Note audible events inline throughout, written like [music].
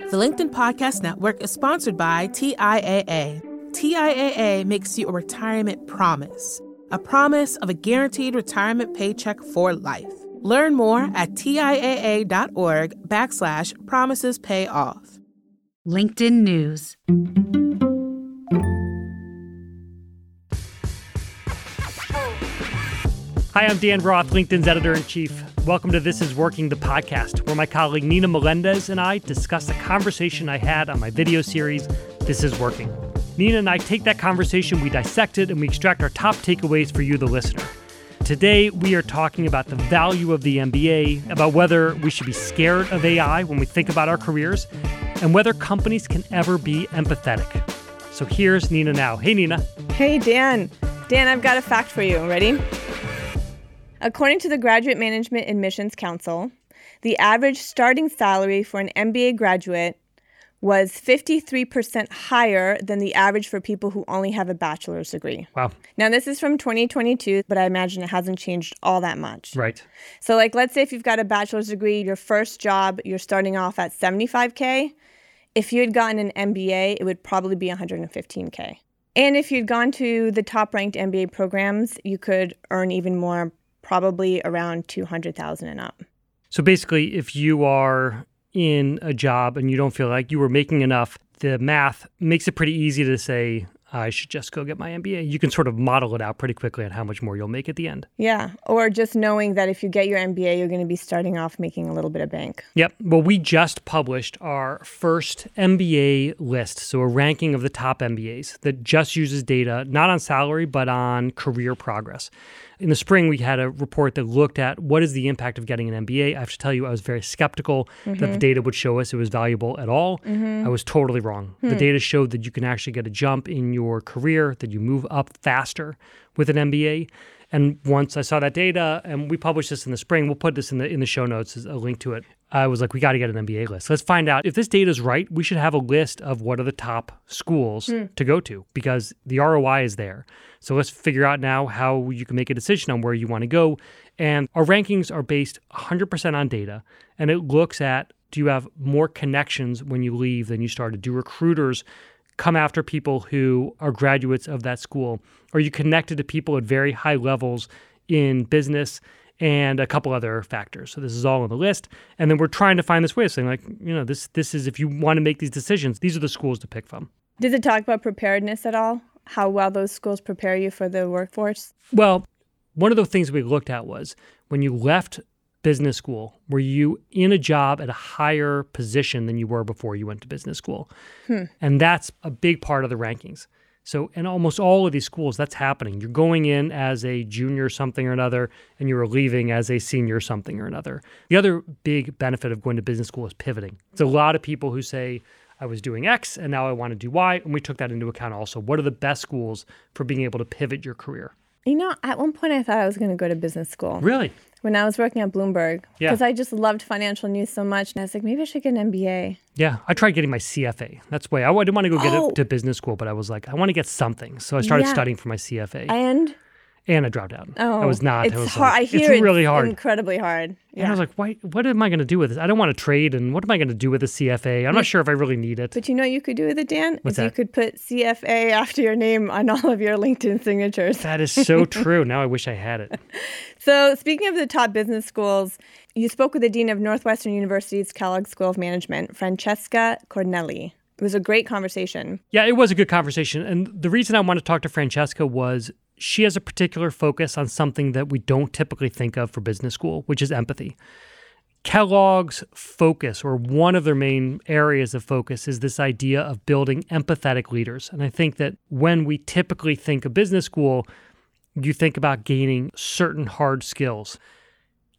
The LinkedIn Podcast Network is sponsored by TIAA. TIAA makes you a retirement promise, a promise of a guaranteed retirement paycheck for life. Learn more at TIAA.org backslash promises pay off. LinkedIn News. Hi, I'm Dan Roth, LinkedIn's editor in chief. Welcome to This Is Working, the podcast, where my colleague Nina Melendez and I discuss a conversation I had on my video series, This Is Working. Nina and I take that conversation, we dissect it, and we extract our top takeaways for you, the listener. Today, we are talking about the value of the MBA, about whether we should be scared of AI when we think about our careers, and whether companies can ever be empathetic. So here's Nina now. Hey, Nina. Hey, Dan. Dan, I've got a fact for you. Ready? According to the Graduate Management Admissions Council, the average starting salary for an MBA graduate was 53% higher than the average for people who only have a bachelor's degree. Wow. Now, this is from 2022, but I imagine it hasn't changed all that much. Right. So, like, let's say if you've got a bachelor's degree, your first job, you're starting off at 75K. If you had gotten an MBA, it would probably be 115K. And if you'd gone to the top ranked MBA programs, you could earn even more, probably around 200,000 and up. So basically, if you are in a job and you don't feel like you were making enough, the math makes it pretty easy to say, I should just go get my MBA. You can sort of model it out pretty quickly on how much more you'll make at the end. Yeah. Or just knowing that if you get your MBA, you're going to be starting off making a little bit of bank. Yep. Well, we just published our first MBA list. So, a ranking of the top MBAs that just uses data, not on salary, but on career progress. In the spring, we had a report that looked at what is the impact of getting an MBA. I have to tell you, I was very skeptical mm-hmm. that the data would show us it was valuable at all. Mm-hmm. I was totally wrong. Hmm. The data showed that you can actually get a jump in your career, that you move up faster with an MBA. And once I saw that data, and we published this in the spring, we'll put this in the in the show notes as a link to it. I was like, we got to get an MBA list. Let's find out if this data is right. We should have a list of what are the top schools mm. to go to because the ROI is there. So let's figure out now how you can make a decision on where you want to go. And our rankings are based 100% on data, and it looks at do you have more connections when you leave than you started? Do recruiters come after people who are graduates of that school? Are you connected to people at very high levels in business? and a couple other factors. So this is all on the list, and then we're trying to find this way of saying, like, you know, this this is if you want to make these decisions, these are the schools to pick from. Does it talk about preparedness at all? How well those schools prepare you for the workforce? Well, one of the things we looked at was when you left business school, were you in a job at a higher position than you were before you went to business school? Hmm. And that's a big part of the rankings. So, in almost all of these schools, that's happening. You're going in as a junior something or another, and you're leaving as a senior something or another. The other big benefit of going to business school is pivoting. It's a lot of people who say, I was doing X and now I want to do Y. And we took that into account also. What are the best schools for being able to pivot your career? You know, at one point I thought I was going to go to business school. Really? When I was working at Bloomberg. Because yeah. I just loved financial news so much. And I was like, maybe I should get an MBA. Yeah. I tried getting my CFA. That's why I didn't want to go get oh. to business school, but I was like, I want to get something. So I started yeah. studying for my CFA. And? And I dropped out. Oh, I was not. It's was hard. Like, I hear it's really hard, incredibly hard. Yeah. And I was like, why, what am I going to do with this? I don't want to trade, and what am I going to do with the CFA? I'm not sure if I really need it. But you know, what you could do with it, Dan. What's that? You could put CFA after your name on all of your LinkedIn signatures. That is so [laughs] true. Now I wish I had it. so, speaking of the top business schools, you spoke with the dean of Northwestern University's Kellogg School of Management, Francesca Cornelli. It was a great conversation. Yeah, it was a good conversation. And the reason I wanted to talk to Francesca was she has a particular focus on something that we don't typically think of for business school, which is empathy. Kellogg's focus, or one of their main areas of focus, is this idea of building empathetic leaders. And I think that when we typically think of business school, you think about gaining certain hard skills.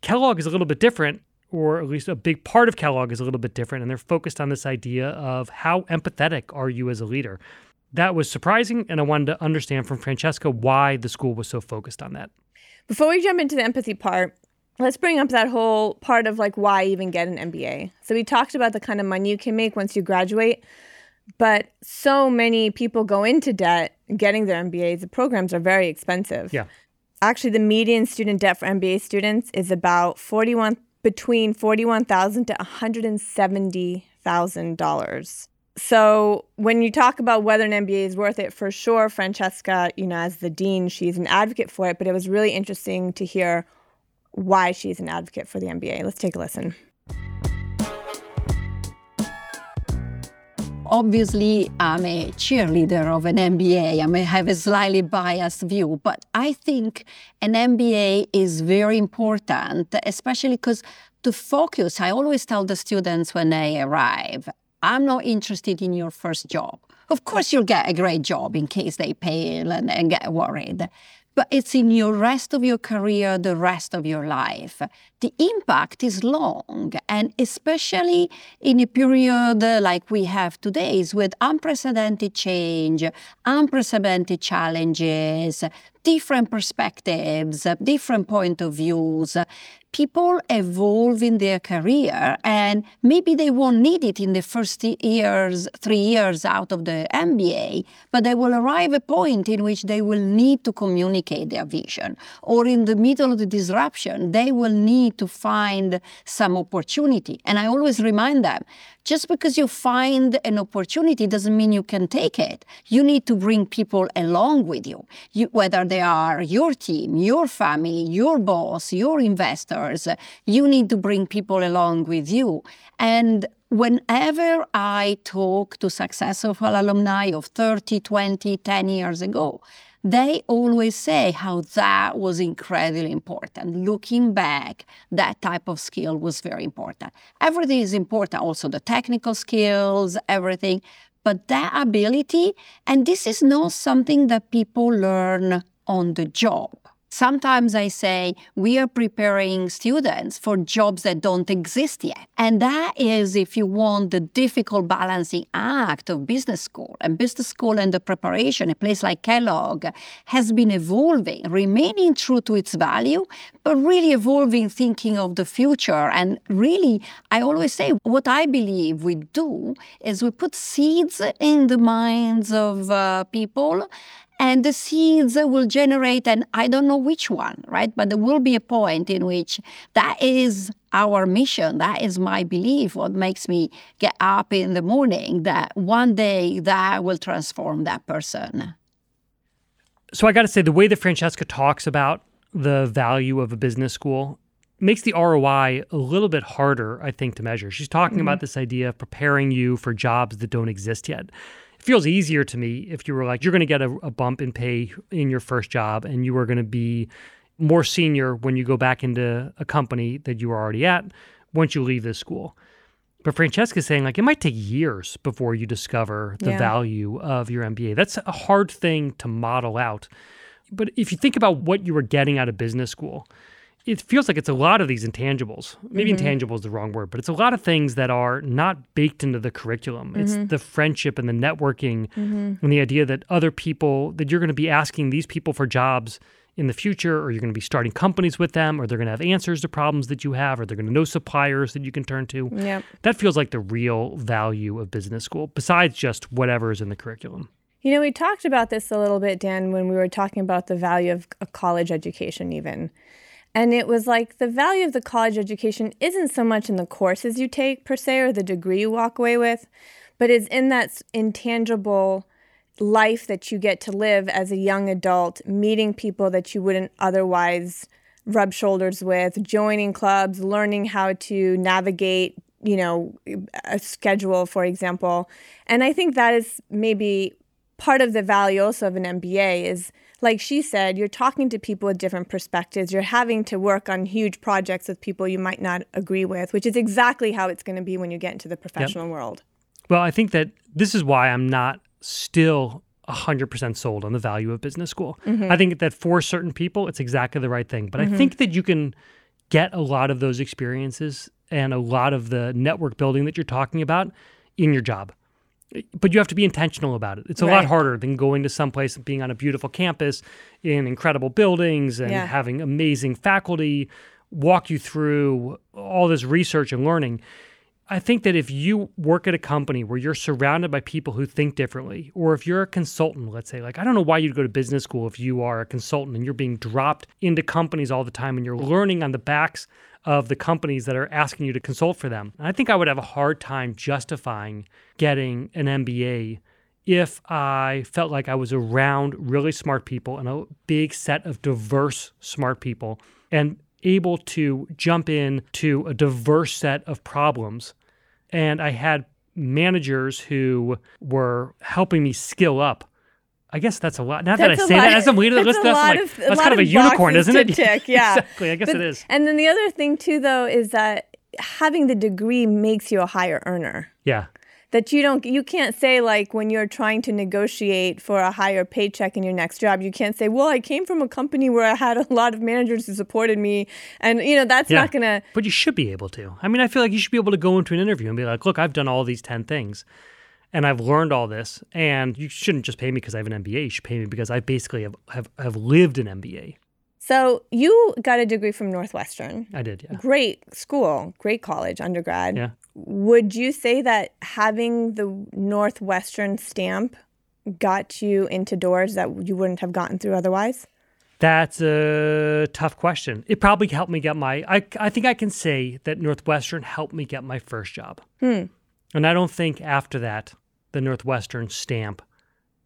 Kellogg is a little bit different, or at least a big part of Kellogg is a little bit different, and they're focused on this idea of how empathetic are you as a leader that was surprising, and I wanted to understand from Francesca why the school was so focused on that. Before we jump into the empathy part, let's bring up that whole part of like why even get an MBA. So we talked about the kind of money you can make once you graduate, but so many people go into debt getting their MBAs. The programs are very expensive. Yeah. Actually, the median student debt for MBA students is about forty-one between 41,000 to $170,000. So when you talk about whether an MBA is worth it, for sure, Francesca, you know, as the dean, she's an advocate for it. But it was really interesting to hear why she's an advocate for the MBA. Let's take a listen. Obviously, I'm a cheerleader of an MBA. I may have a slightly biased view, but I think an MBA is very important, especially because to focus, I always tell the students when they arrive, I'm not interested in your first job. Of course, you'll get a great job in case they fail and, and get worried but it's in your rest of your career, the rest of your life. The impact is long, and especially in a period like we have today, is with unprecedented change, unprecedented challenges, different perspectives, uh, different point of views uh, people evolve in their career and maybe they won't need it in the first years, three years out of the MBA, but they will arrive a point in which they will need to communicate their vision. Or in the middle of the disruption, they will need to find some opportunity. And I always remind them, just because you find an opportunity doesn't mean you can take it. You need to bring people along with you, you whether they are your team, your family, your boss, your investors. You need to bring people along with you. And whenever I talk to successful alumni of 30, 20, 10 years ago, they always say how that was incredibly important. Looking back, that type of skill was very important. Everything is important, also the technical skills, everything, but that ability, and this is not something that people learn on the job. Sometimes I say we are preparing students for jobs that don't exist yet. And that is, if you want, the difficult balancing act of business school. And business school and the preparation, a place like Kellogg, has been evolving, remaining true to its value, but really evolving, thinking of the future. And really, I always say what I believe we do is we put seeds in the minds of uh, people and the seeds will generate and i don't know which one right but there will be a point in which that is our mission that is my belief what makes me get up in the morning that one day that will transform that person so i got to say the way that francesca talks about the value of a business school makes the ROI a little bit harder, I think, to measure. She's talking mm-hmm. about this idea of preparing you for jobs that don't exist yet feels easier to me if you were like you're going to get a, a, bump in pay in your first job and you are going to be more senior when you go back into a company that you were already at once you leave this school. But Francesca's saying like it might take years before you discover the yeah. value of your MBA. That's a hard thing to model out. But if you think about what you were getting out of business school, it feels like it's a lot of these intangibles. Maybe mm-hmm. intangible is the wrong word, but it's a lot of things that are not baked into the curriculum. Mm-hmm. It's the friendship and the networking mm-hmm. and the idea that other people, that you're going to be asking these people for jobs in the future, or you're going to be starting companies with them, or they're going to have answers to problems that you have, or they're going to know suppliers that you can turn to. Yep. That feels like the real value of business school, besides just whatever is in the curriculum. You know, we talked about this a little bit, Dan, when we were talking about the value of a college education, even. And it was like the value of the college education isn't so much in the courses you take per se or the degree you walk away with, but it's in that intangible life that you get to live as a young adult, meeting people that you wouldn't otherwise rub shoulders with, joining clubs, learning how to navigate, you know, a schedule, for example. And I think that is maybe part of the value also of an MBA is like she said, you're talking to people with different perspectives. You're having to work on huge projects with people you might not agree with, which is exactly how it's going to be when you get into the professional yep. world. Well, I think that this is why I'm not still 100% sold on the value of business school. Mm-hmm. I think that for certain people, it's exactly the right thing. But mm-hmm. I think that you can get a lot of those experiences and a lot of the network building that you're talking about in your job but you have to be intentional about it. It's a right. lot harder than going to someplace and being on a beautiful campus in incredible buildings and yeah. having amazing faculty walk you through all this research and learning. I think that if you work at a company where you're surrounded by people who think differently, or if you're a consultant, let's say, like, I don't know why you'd go to business school if you are a consultant and you're being dropped into companies all the time and you're learning on the backs of the companies that are asking you to consult for them. And I think I would have a hard time justifying getting an MBA if I felt like I was around really smart people and a big set of diverse smart people and able to jump in to a diverse set of problems. And I had managers who were helping me skill up. I guess that's a lot. Now That's that I say lot- that as a leader, that's that's, a that's like of- that's kind of a unicorn, isn't it? [laughs] tick, yeah. exactly. I guess But- it is. And then the other thing too, though, is that having the degree makes you a higher earner. Yeah. That you don't, you can't say like when you're trying to negotiate for a higher paycheck in your next job, you can't say, "Well, I came from a company where I had a [laughs] lot of managers who supported me," and you know that's Yeah. not gonna. But you should be able to. I mean, I feel like you should be able to go into an interview and be like, look, I've done all these 10 things and I've learned all this. And you shouldn't just pay me because I have an MBA. You should pay me because I basically have, have, have lived an MBA. So you got a degree from Northwestern. I did, yeah. Great school, great college, undergrad. Yeah. Would you say that having the Northwestern stamp got you into doors that you wouldn't have gotten through otherwise? That's a tough question. It probably helped me get my, I, I think I can say that Northwestern helped me get my first job. Hmm. And I don't think after that, the Northwestern stamp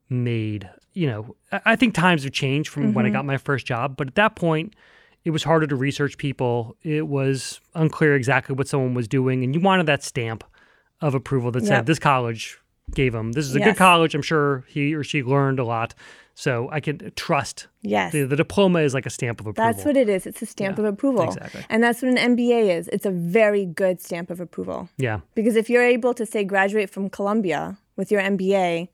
made, you know, I think times have changed from when I mm-hmm. got my first job. But at that point, it was harder to research people. It was unclear exactly what someone was doing. And you wanted that stamp of approval that Yep. said, this college gave him, this is a Yes. good college. I'm sure he or she learned a lot. So I can trust. Yes. The, the diploma is like a stamp of approval. That's what it is. It's a stamp Yeah, of approval. exactly. And that's what an MBA is. It's a very good stamp of approval. Yeah. Because if you're able to say graduate from Columbia with your MBA,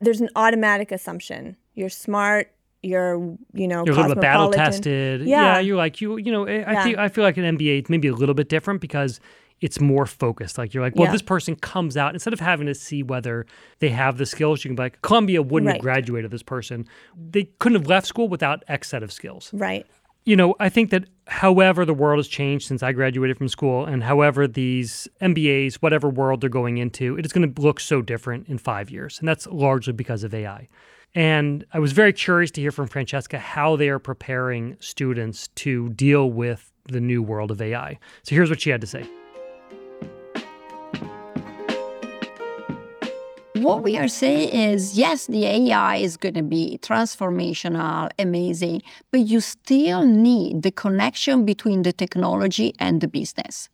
there's an automatic assumption. You're smart, you're, you know, You're a little bit battle tested. Yeah. you're like you. You know, I I Yeah. think I feel like an MBA is maybe a little bit different because it's more focused. Like you're like, well, Yeah. this person comes out instead of having to see whether they have the skills. You can be like, Columbia wouldn't have graduated this person. They couldn't have left school without X set of skills. Right. You know, I think that however the world has changed since I graduated from school, and however these MBAs, whatever world they're going into, it is going to look so different in five years. And that's largely because of AI. And I was very curious to hear from Francesca how they are preparing students to deal with the new world of AI. So here's what she had to say. What we are saying is yes, the AI is going to be transformational, amazing, but you still need the connection between the technology and the business.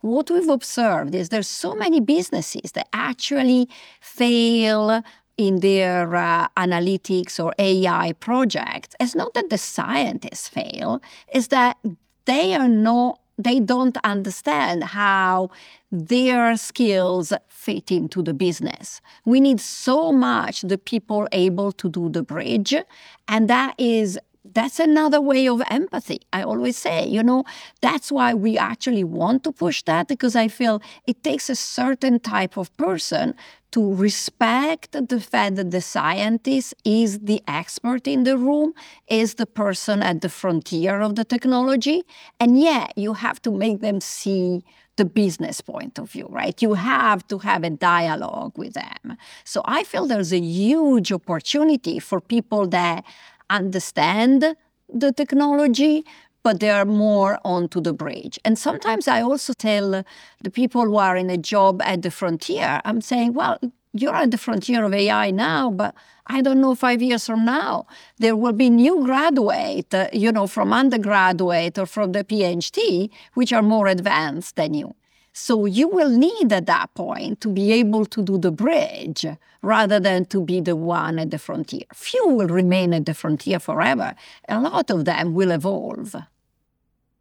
What we've observed is there's so many businesses that actually fail in their uh, analytics or AI projects. It's not that the scientists fail, it's that they are not they don't understand how their skills fit into the business. We need so much the people able to do the bridge, and that is that's another way of empathy. I always say, you know, that's why we actually want to push that because I feel it takes a certain type of person to respect the fact that the scientist is the expert in the room, is the person at the frontier of the technology. And yet you have to make them see the business point of view, right? You have to have a dialogue with them. So I feel there's a huge opportunity for people that understand the technology, but they are more onto the bridge. And sometimes I also tell the people who are in a job at the frontier, I'm saying, well, you're at the frontier of AI now, but I don't know five years from now there will be new graduate, uh, you know, from undergraduate or from the PhD, which are more advanced than you. So you will need at that point to be able to do the bridge rather than to be the one at the frontier. Few will remain at the frontier forever. A lot of them will evolve.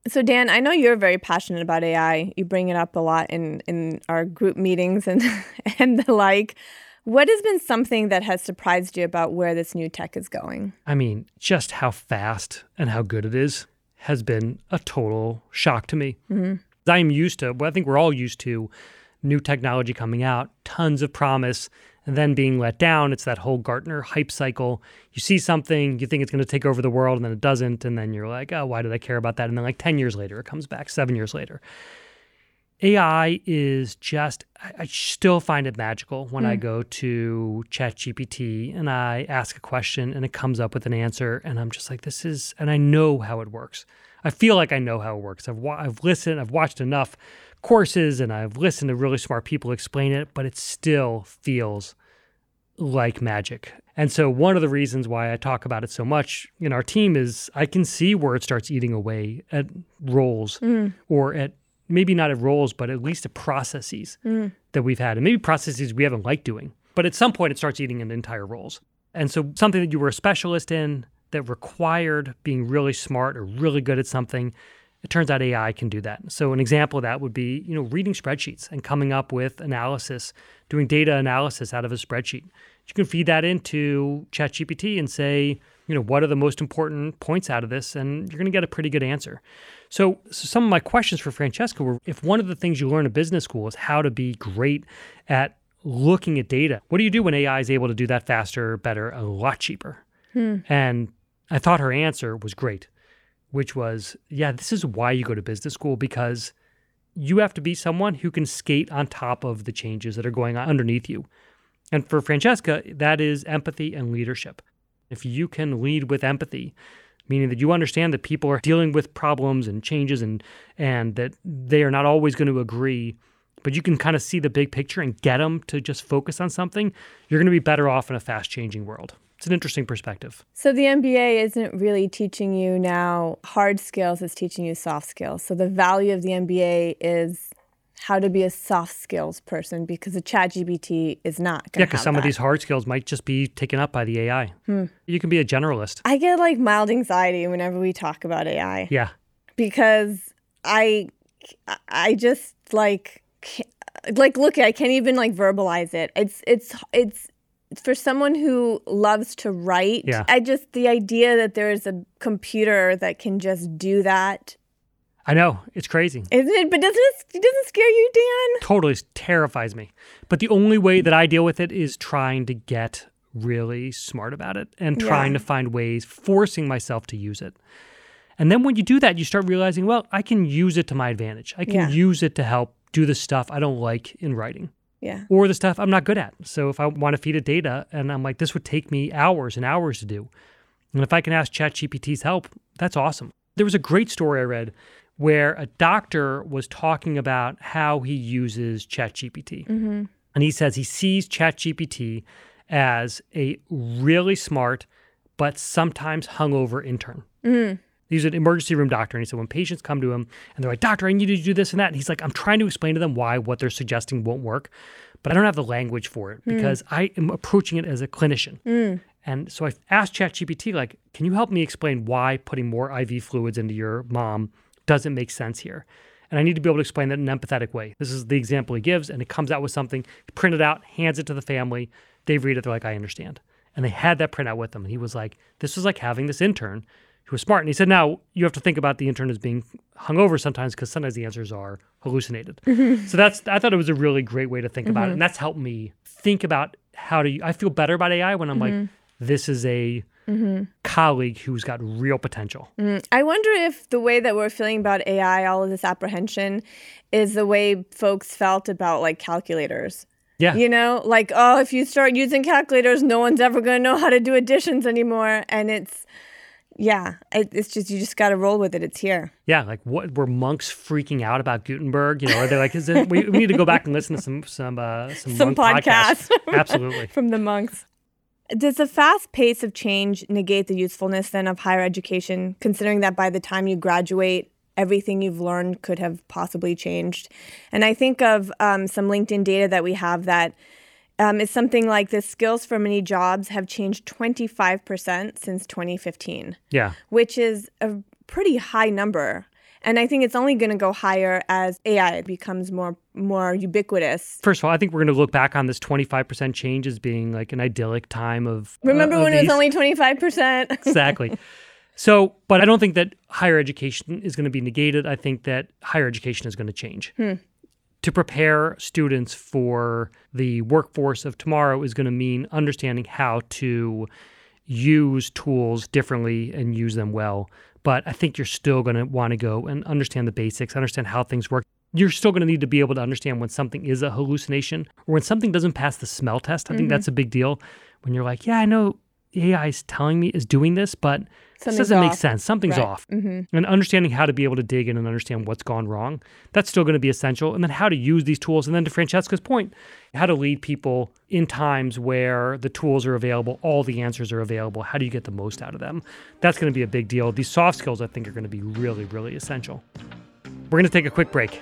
So Dan, I know you're very passionate about AI. You bring it up a lot in in our group meetings and [laughs] and the like. What has been something that has surprised you about where this new tech is going? I mean, just how fast and how good it is has been a total shock to me. Mm-hmm. I'm used to, well, I think we're all used to new technology coming out, tons of promise, and then being let down. It's that whole Gartner hype cycle. You see something, you think it's going to take over the world, and then it doesn't. And then you're like, oh, why did I care about that? And then, like 10 years later, it comes back, seven years later. AI is just, I, I still find it magical when I hmm. go to ChatGPT and I ask a question and it comes up with an answer. And I'm just like, this is, and I know how it works. I feel like I know how it works. I've wa- I've listened, I've watched enough courses, and I've listened to really smart people explain it, but it still feels like magic. And so one of the reasons why I talk about it so much in our team is I can see where it starts eating away at roles mm. or at maybe not at roles, but at least at processes mm. that we've had. And maybe processes we haven't liked doing. But at some point it starts eating into entire roles. And so something that you were a specialist in that required being really smart or really good at something, it turns out AI can do that. So an example of that would be, you know, reading spreadsheets and coming up with analysis, doing data analysis out of a spreadsheet. You can feed that into ChatGPT and say, you know, what are the most important points out of this? And you're going to get a pretty good answer. So, so some of my questions for Francesca were if one of the things you learn in business school is how to be great at looking at data, what do you do when AI is able to do that faster, better, a lot cheaper? Hmm. And I thought her answer was great, which was, yeah, this is why you go to business school because you have to be someone who can skate on top of the changes that are going on underneath you. And for Francesca, that is empathy and leadership. If you can lead with empathy, meaning that you understand that people are dealing with problems and changes and and that they are not always going to agree, but you can kind of see the big picture and get them to just focus on something, you're going to be better off in a fast-changing world. It's an interesting perspective. So the MBA isn't really teaching you now hard skills, it's teaching you soft skills. So the value of the MBA is how to be a soft skills person because the ChatGPT is not going to Yeah, because some of these hard skills might just be taken up by the AI. Hmm. You can be a generalist. I get like mild anxiety whenever we talk about AI Yeah. because I I just like can't- like look I can't even like verbalize it. It's it's it's for someone who loves to write. Yeah. I just the idea that there's a computer that can just do that I know. It's crazy. Isn't it? But doesn't it, it doesn't scare you, Dan? totally terrifies me. But the only way that I deal with it is trying to get really smart about it and trying Yeah. to find ways, forcing myself to use it. And then when you do that, you start realizing, well, I can use it to my advantage. I can Yeah. use it to help do the stuff I don't like in writing Yeah. or the stuff I'm not good at. So if I want to feed it data and I'm like, this would take me hours and hours to do. And if I can ask ChatGPT's help, that's awesome. There was a great story I read where a doctor was talking about how he uses ChatGPT. Mm-hmm. And he says he sees ChatGPT as a really smart, but sometimes hungover intern. Mm. He's an emergency room doctor. And he said, when patients come to him and they're like, Doctor, I need you to do this and that. And he's like, I'm trying to explain to them why what they're suggesting won't work, but I don't have the language for it hmm. because I am approaching it as a clinician. Hmm. And so I asked ChatGPT, like, can you help me explain why putting more IV fluids into your mom doesn't make sense here? And I need to be able to explain that in an empathetic way. This is the example he gives, and it comes out with something, print it out, hands it to the family. They read it, they're like, I understand. And they had that printout with them. And he was like, This was like having this intern who was smart. And he said, Now you have to think about the intern as being hungover sometimes because sometimes the answers are hallucinated. Mm-hmm. so that's, I thought it was a really great way to think about it. Mm-hmm. And that's helped me think about how to, I feel better about AI when I'm like, mm-hmm. this is a colleague who's got real potential. I wonder if the way that we're feeling about AI, all of this apprehension, is the way folks felt about like calculators. Yeah. You know, like, oh, if you start using calculators, no one's ever going to know how to do additions anymore. And it's, yeah, it, it's just, you just got to roll with it. It's here. Yeah, like what were monks freaking out about Gutenberg? You know, are they like, is it, we, we need to go back and listen to some some uh, [laughs] some, Some monk podcasts. podcasts. [laughs] Absolutely. from the monks. Does the fast pace of change negate the usefulness then of higher education, considering that by the time you graduate, everything you've learned could have possibly changed? And I think of um, some LinkedIn data that we have that um, is something like the skills for many jobs have changed 25% since 2015, Yeah. which is a pretty high number. And I think it's only going to go higher as AI becomes more more ubiquitous. First of all, I think we're going to look back on this 25% change as being like an idyllic time of. uh, Remember of when it was only 25%? [laughs] exactly. So, but I don't think that higher education is going to be negated. I think that higher education is going to change. To prepare students for the workforce of tomorrow is going to mean understanding how to use tools differently and use them well. But I think you're still going to want to go and understand the basics, understand how things work. You're still going to need to be able to understand when something is a hallucination or when something doesn't pass the smell test. I think mm-hmm. that's a big deal. When you're like, yeah, I know AI is telling me is doing this, but this doesn't make sense. Something's Right. off. Mm-hmm. And understanding how to be able to dig in and understand what's gone wrong, that's still going to be essential. And then how to use these tools. And then to Francesca's point, how to lead people in times where the tools are available, all the answers are available. How do you get the most out of them? That's going to be a big deal. These soft skills, I think, are going to be really, really essential. We're going to take a quick break.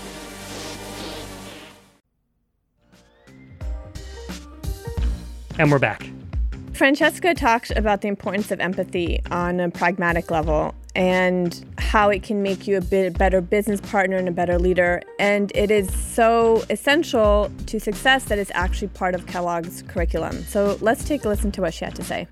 And we're back. Francesca talked about the importance of empathy on a pragmatic level and how it can make you a bit better business partner and a better leader. And it is so essential to success that it's actually part of Kellogg's curriculum. So let's take a listen to what she had to say.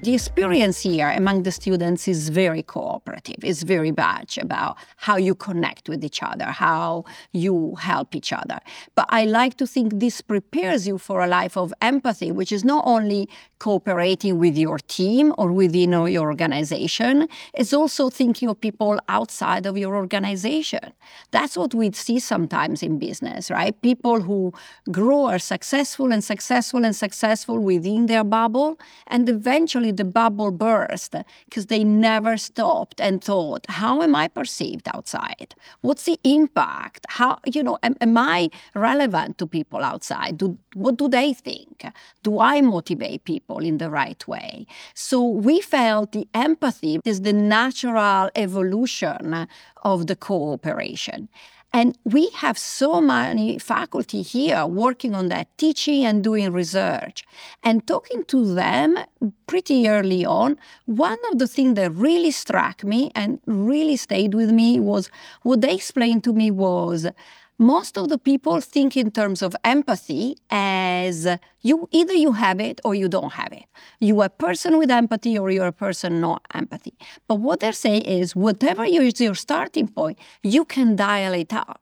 The experience here among the students is very cooperative. It's very much about how you connect with each other, how you help each other. But I like to think this prepares you for a life of empathy, which is not only cooperating with your team or within your organization, it's also thinking of people outside of your organization. That's what we see sometimes in business, right? People who grow are successful and successful and successful within their bubble, and eventually the bubble burst because they never stopped and thought, how am I perceived outside? What's the impact? How, you know, am, am I relevant to people outside? Do, what do they think? Do I motivate people in the right way? So we felt the empathy is the natural evolution of the cooperation. And we have so many faculty here working on that, teaching and doing research. And talking to them pretty early on, one of the things that really struck me and really stayed with me was what they explained to me was most of the people think in terms of empathy as you either you have it or you don't have it. You are a person with empathy or you're a person not empathy. But what they're saying is whatever is your starting point, you can dial it up.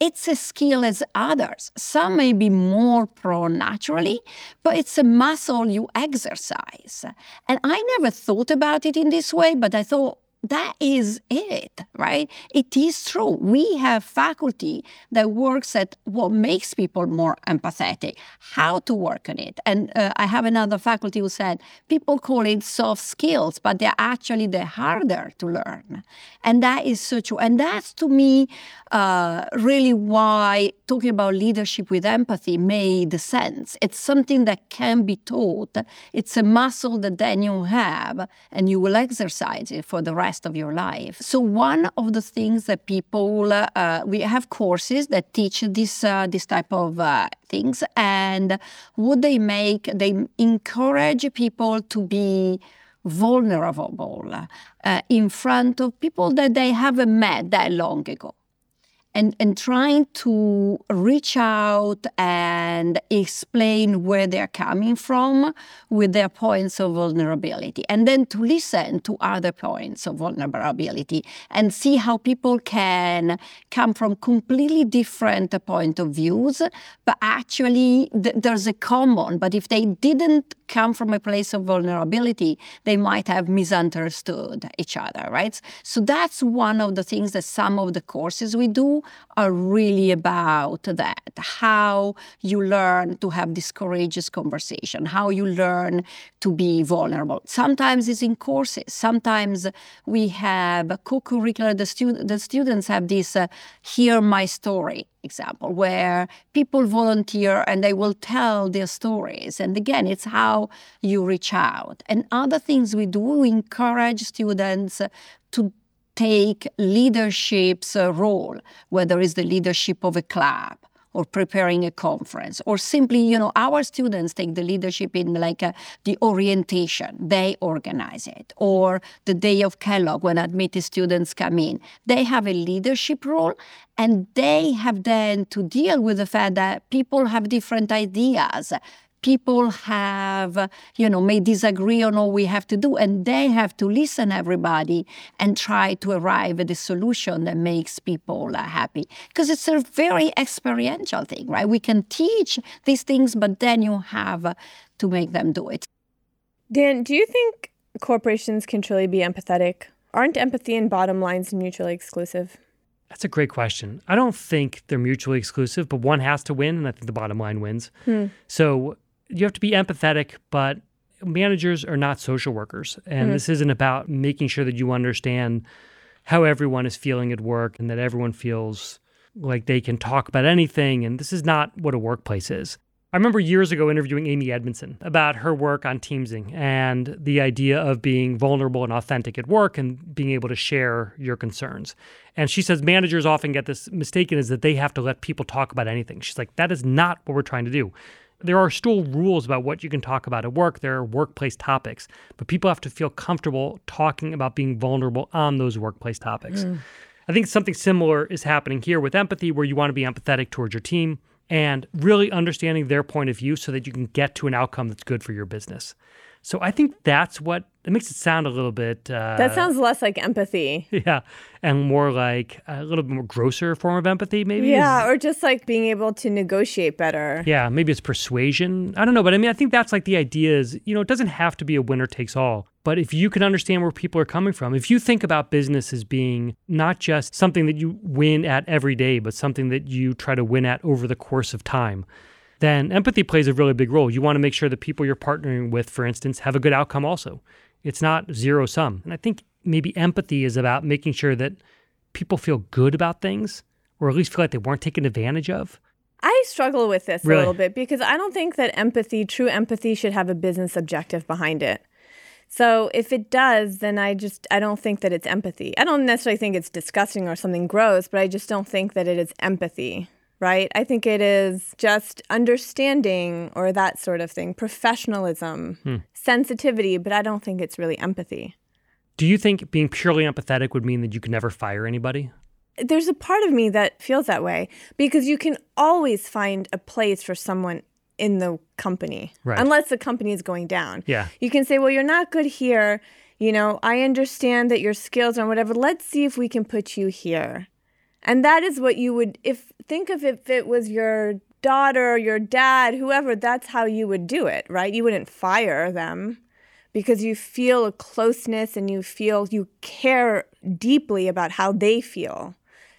It's a skill as others. Some may be more prone naturally, but it's a muscle you exercise. And I never thought about it in this way, but I thought that is it, right? It is true. We have faculty that works at what makes people more empathetic, how to work on it. And uh, I have another faculty who said people call it soft skills, but they're actually the harder to learn. And that is so true. And that's to me uh, really why talking about leadership with empathy made sense. It's something that can be taught. It's a muscle that then you have, and you will exercise it for the rest of your life. So one of the things that people uh, we have courses that teach this uh, this type of uh, things, and what they make, they encourage people to be vulnerable uh, in front of people that they haven't met that long ago and, and trying to reach out and explain where they're coming from with their points of vulnerability, and then to listen to other points of vulnerability and see how people can come from completely different point of views, but actually th- there's a common. But if they didn't come from a place of vulnerability, they might have misunderstood each other, right? So that's one of the things that some of the courses we do are really about that how you learn to have this courageous conversation, how you learn to be vulnerable. Sometimes it's in courses, sometimes we have co curricular, the, stu- the students have this uh, hear my story example, where people volunteer and they will tell their stories. And again, it's how you reach out. And other things we do, we encourage students to take leadership's role, whether it's the leadership of a club or preparing a conference or simply you know our students take the leadership in like uh, the orientation they organize it or the day of kellogg when admitted students come in they have a leadership role and they have then to deal with the fact that people have different ideas people have, you know, may disagree on all we have to do, and they have to listen everybody and try to arrive at a solution that makes people uh, happy. Because it's a very experiential thing, right? We can teach these things, but then you have to make them do it. Dan, do you think corporations can truly be empathetic? Aren't empathy and bottom lines mutually exclusive? That's a great question. I don't think they're mutually exclusive, but one has to win, and I think the bottom line wins. Hmm. So you have to be empathetic, but managers are not social workers. And mm-hmm. this isn't about making sure that you understand how everyone is feeling at work and that everyone feels like they can talk about anything. And this is not what a workplace is. I remember years ago interviewing Amy Edmondson about her work on Teaming and the idea of being vulnerable and authentic at work and being able to share your concerns. And she says managers often get this mistaken is that they have to let people talk about anything. She's like, that is not what we're trying to do there are still rules about what you can talk about at work. There are workplace topics, but people have to feel comfortable talking about being vulnerable on those workplace topics. Mm. I think something similar is happening here with empathy, where you want to be empathetic towards your team and really understanding their point of view so that you can get to an outcome that's good for your business. So I think that's what it makes it sound a little bit. Uh, that sounds less like empathy. Yeah, and more like a little bit more grosser form of empathy, maybe. Yeah, is, or just like being able to negotiate better. Yeah, maybe it's persuasion. I don't know, but I mean, I think that's like the idea is you know it doesn't have to be a winner takes all. But if you can understand where people are coming from, if you think about business as being not just something that you win at every day, but something that you try to win at over the course of time, then empathy plays a really big role. You want to make sure the people you're partnering with, for instance, have a good outcome also. It's not zero sum. And I think maybe empathy is about making sure that people feel good about things or at least feel like they weren't taken advantage of. I struggle with this really? a little bit because I don't think that empathy, true empathy, should have a business objective behind it. So if it does, then I just I don't think that it's empathy. I don't necessarily think it's disgusting or something gross, but I just don't think that it is empathy right? I think it is just understanding or that sort of thing, professionalism, hmm. sensitivity, but I don't think it's really empathy. Do you think being purely empathetic would mean that you could never fire anybody? There's a part of me that feels that way because you can always find a place for someone in the company, right. unless the company is going down. Yeah. You can say, well, you're not good here. You know, I understand that your skills are whatever. Let's see if we can put you here. And that is what you would, if think of if it was your daughter, your dad, whoever, that's how you would do it, right? You wouldn't fire them because you feel a closeness and you feel you care deeply about how they feel.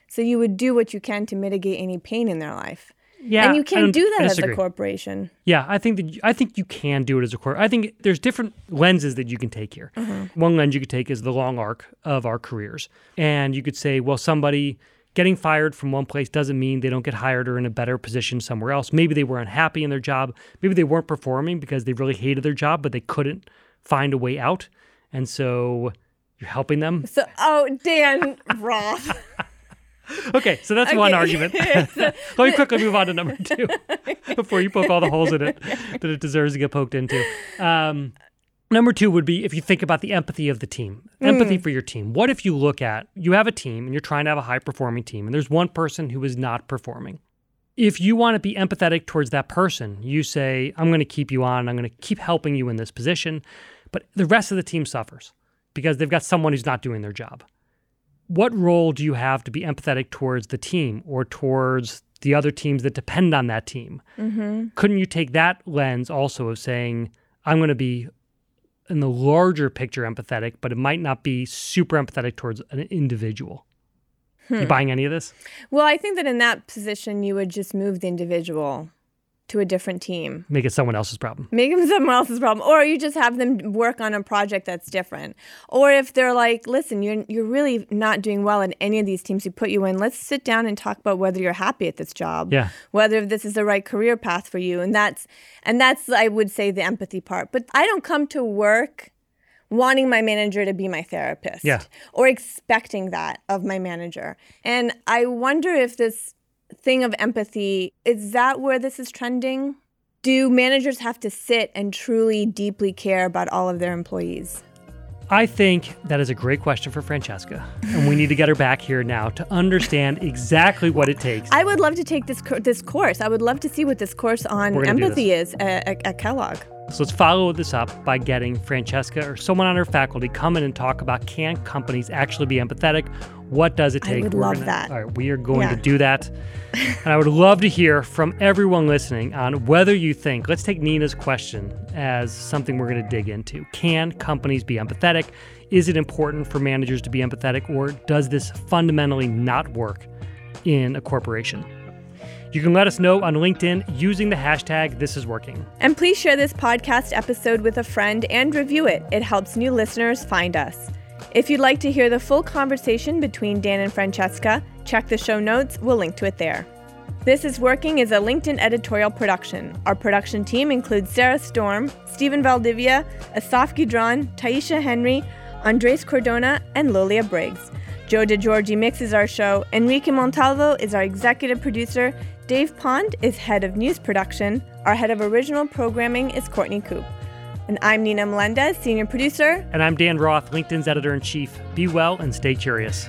So you would do what you can to mitigate any pain in their life. Yeah, and you can't do that as a corporation. Yeah, I think that I think you can do it as a corp. I think there's different lenses that you can take here. Mm-hmm. One lens you could take is the long arc of our careers, and you could say, well, somebody getting fired from one place doesn't mean they don't get hired or in a better position somewhere else. Maybe they were unhappy in their job. Maybe they weren't performing because they really hated their job, but they couldn't find a way out. And so you're helping them. So, oh, Dan Roth. [laughs] okay, so that's okay. one argument. [laughs] [laughs] Let me quickly move on to number two before you poke all the holes in it that it deserves to get poked into. Um, Number two would be if you think about the empathy of the team, empathy mm. for your team. What if you look at you have a team and you're trying to have a high performing team and there's one person who is not performing? If you want to be empathetic towards that person, you say, I'm going to keep you on, I'm going to keep helping you in this position, but the rest of the team suffers because they've got someone who's not doing their job. What role do you have to be empathetic towards the team or towards the other teams that depend on that team? Mm-hmm. Couldn't you take that lens also of saying, I'm going to be in the larger picture empathetic, but it might not be super empathetic towards an individual. Hmm. You buying any of this? Well, I think that in that position, you would just move the individual to a different team. Make it someone else's problem. Make them [laughs] someone else's problem. Or you just have them work on a project that's different. Or if they're like, listen, you're you're really not doing well in any of these teams we put you in, let's sit down and talk about whether you're happy at this job. Yeah. Whether this is the right career path for you. And that's and that's I would say the empathy part. But I don't come to work wanting my manager to be my therapist Yeah. or expecting that of my manager. And I wonder if this thing of empathy is that where this is trending? Do managers have to sit and truly deeply care about all of their employees? I think that is a great question for Francesca, and we need to get her back here now to understand exactly what it takes. I would love to take this co- this course. I would love to see what this course on We're gonna do empathy is at, at, at Kellogg. So let's follow this up by getting Francesca or someone on her faculty come in and talk about can companies actually be empathetic? What does it take? I would We're love gonna- that. All right, we are going Yeah. to do that. and I would love to hear from everyone listening on whether you think, let's take Nina's question as something we're going to dig into. Can companies be empathetic? Is it important for managers to be empathetic, or does this fundamentally not work in a corporation? You can let us know on LinkedIn using the hashtag This Is Working. And please share this podcast episode with a friend and review it. It helps new listeners find us. If you'd like to hear the full conversation between Dan and Francesca, check the show notes. We'll link to it there. This is Working is a LinkedIn editorial production. Our production team includes Sarah Storm, Stephen Valdivia, Asaf Gidron, Taisha Henry, Andres Cordona, and Lolia Briggs. Joe DeGiorgi mixes our show. Enrique Montalvo is our executive producer. Dave Pond is head of news production. Our head of original programming is Courtney Coop. And I'm Nina Melendez, senior producer. And I'm Dan Roth, LinkedIn's editor in chief. Be well and stay curious.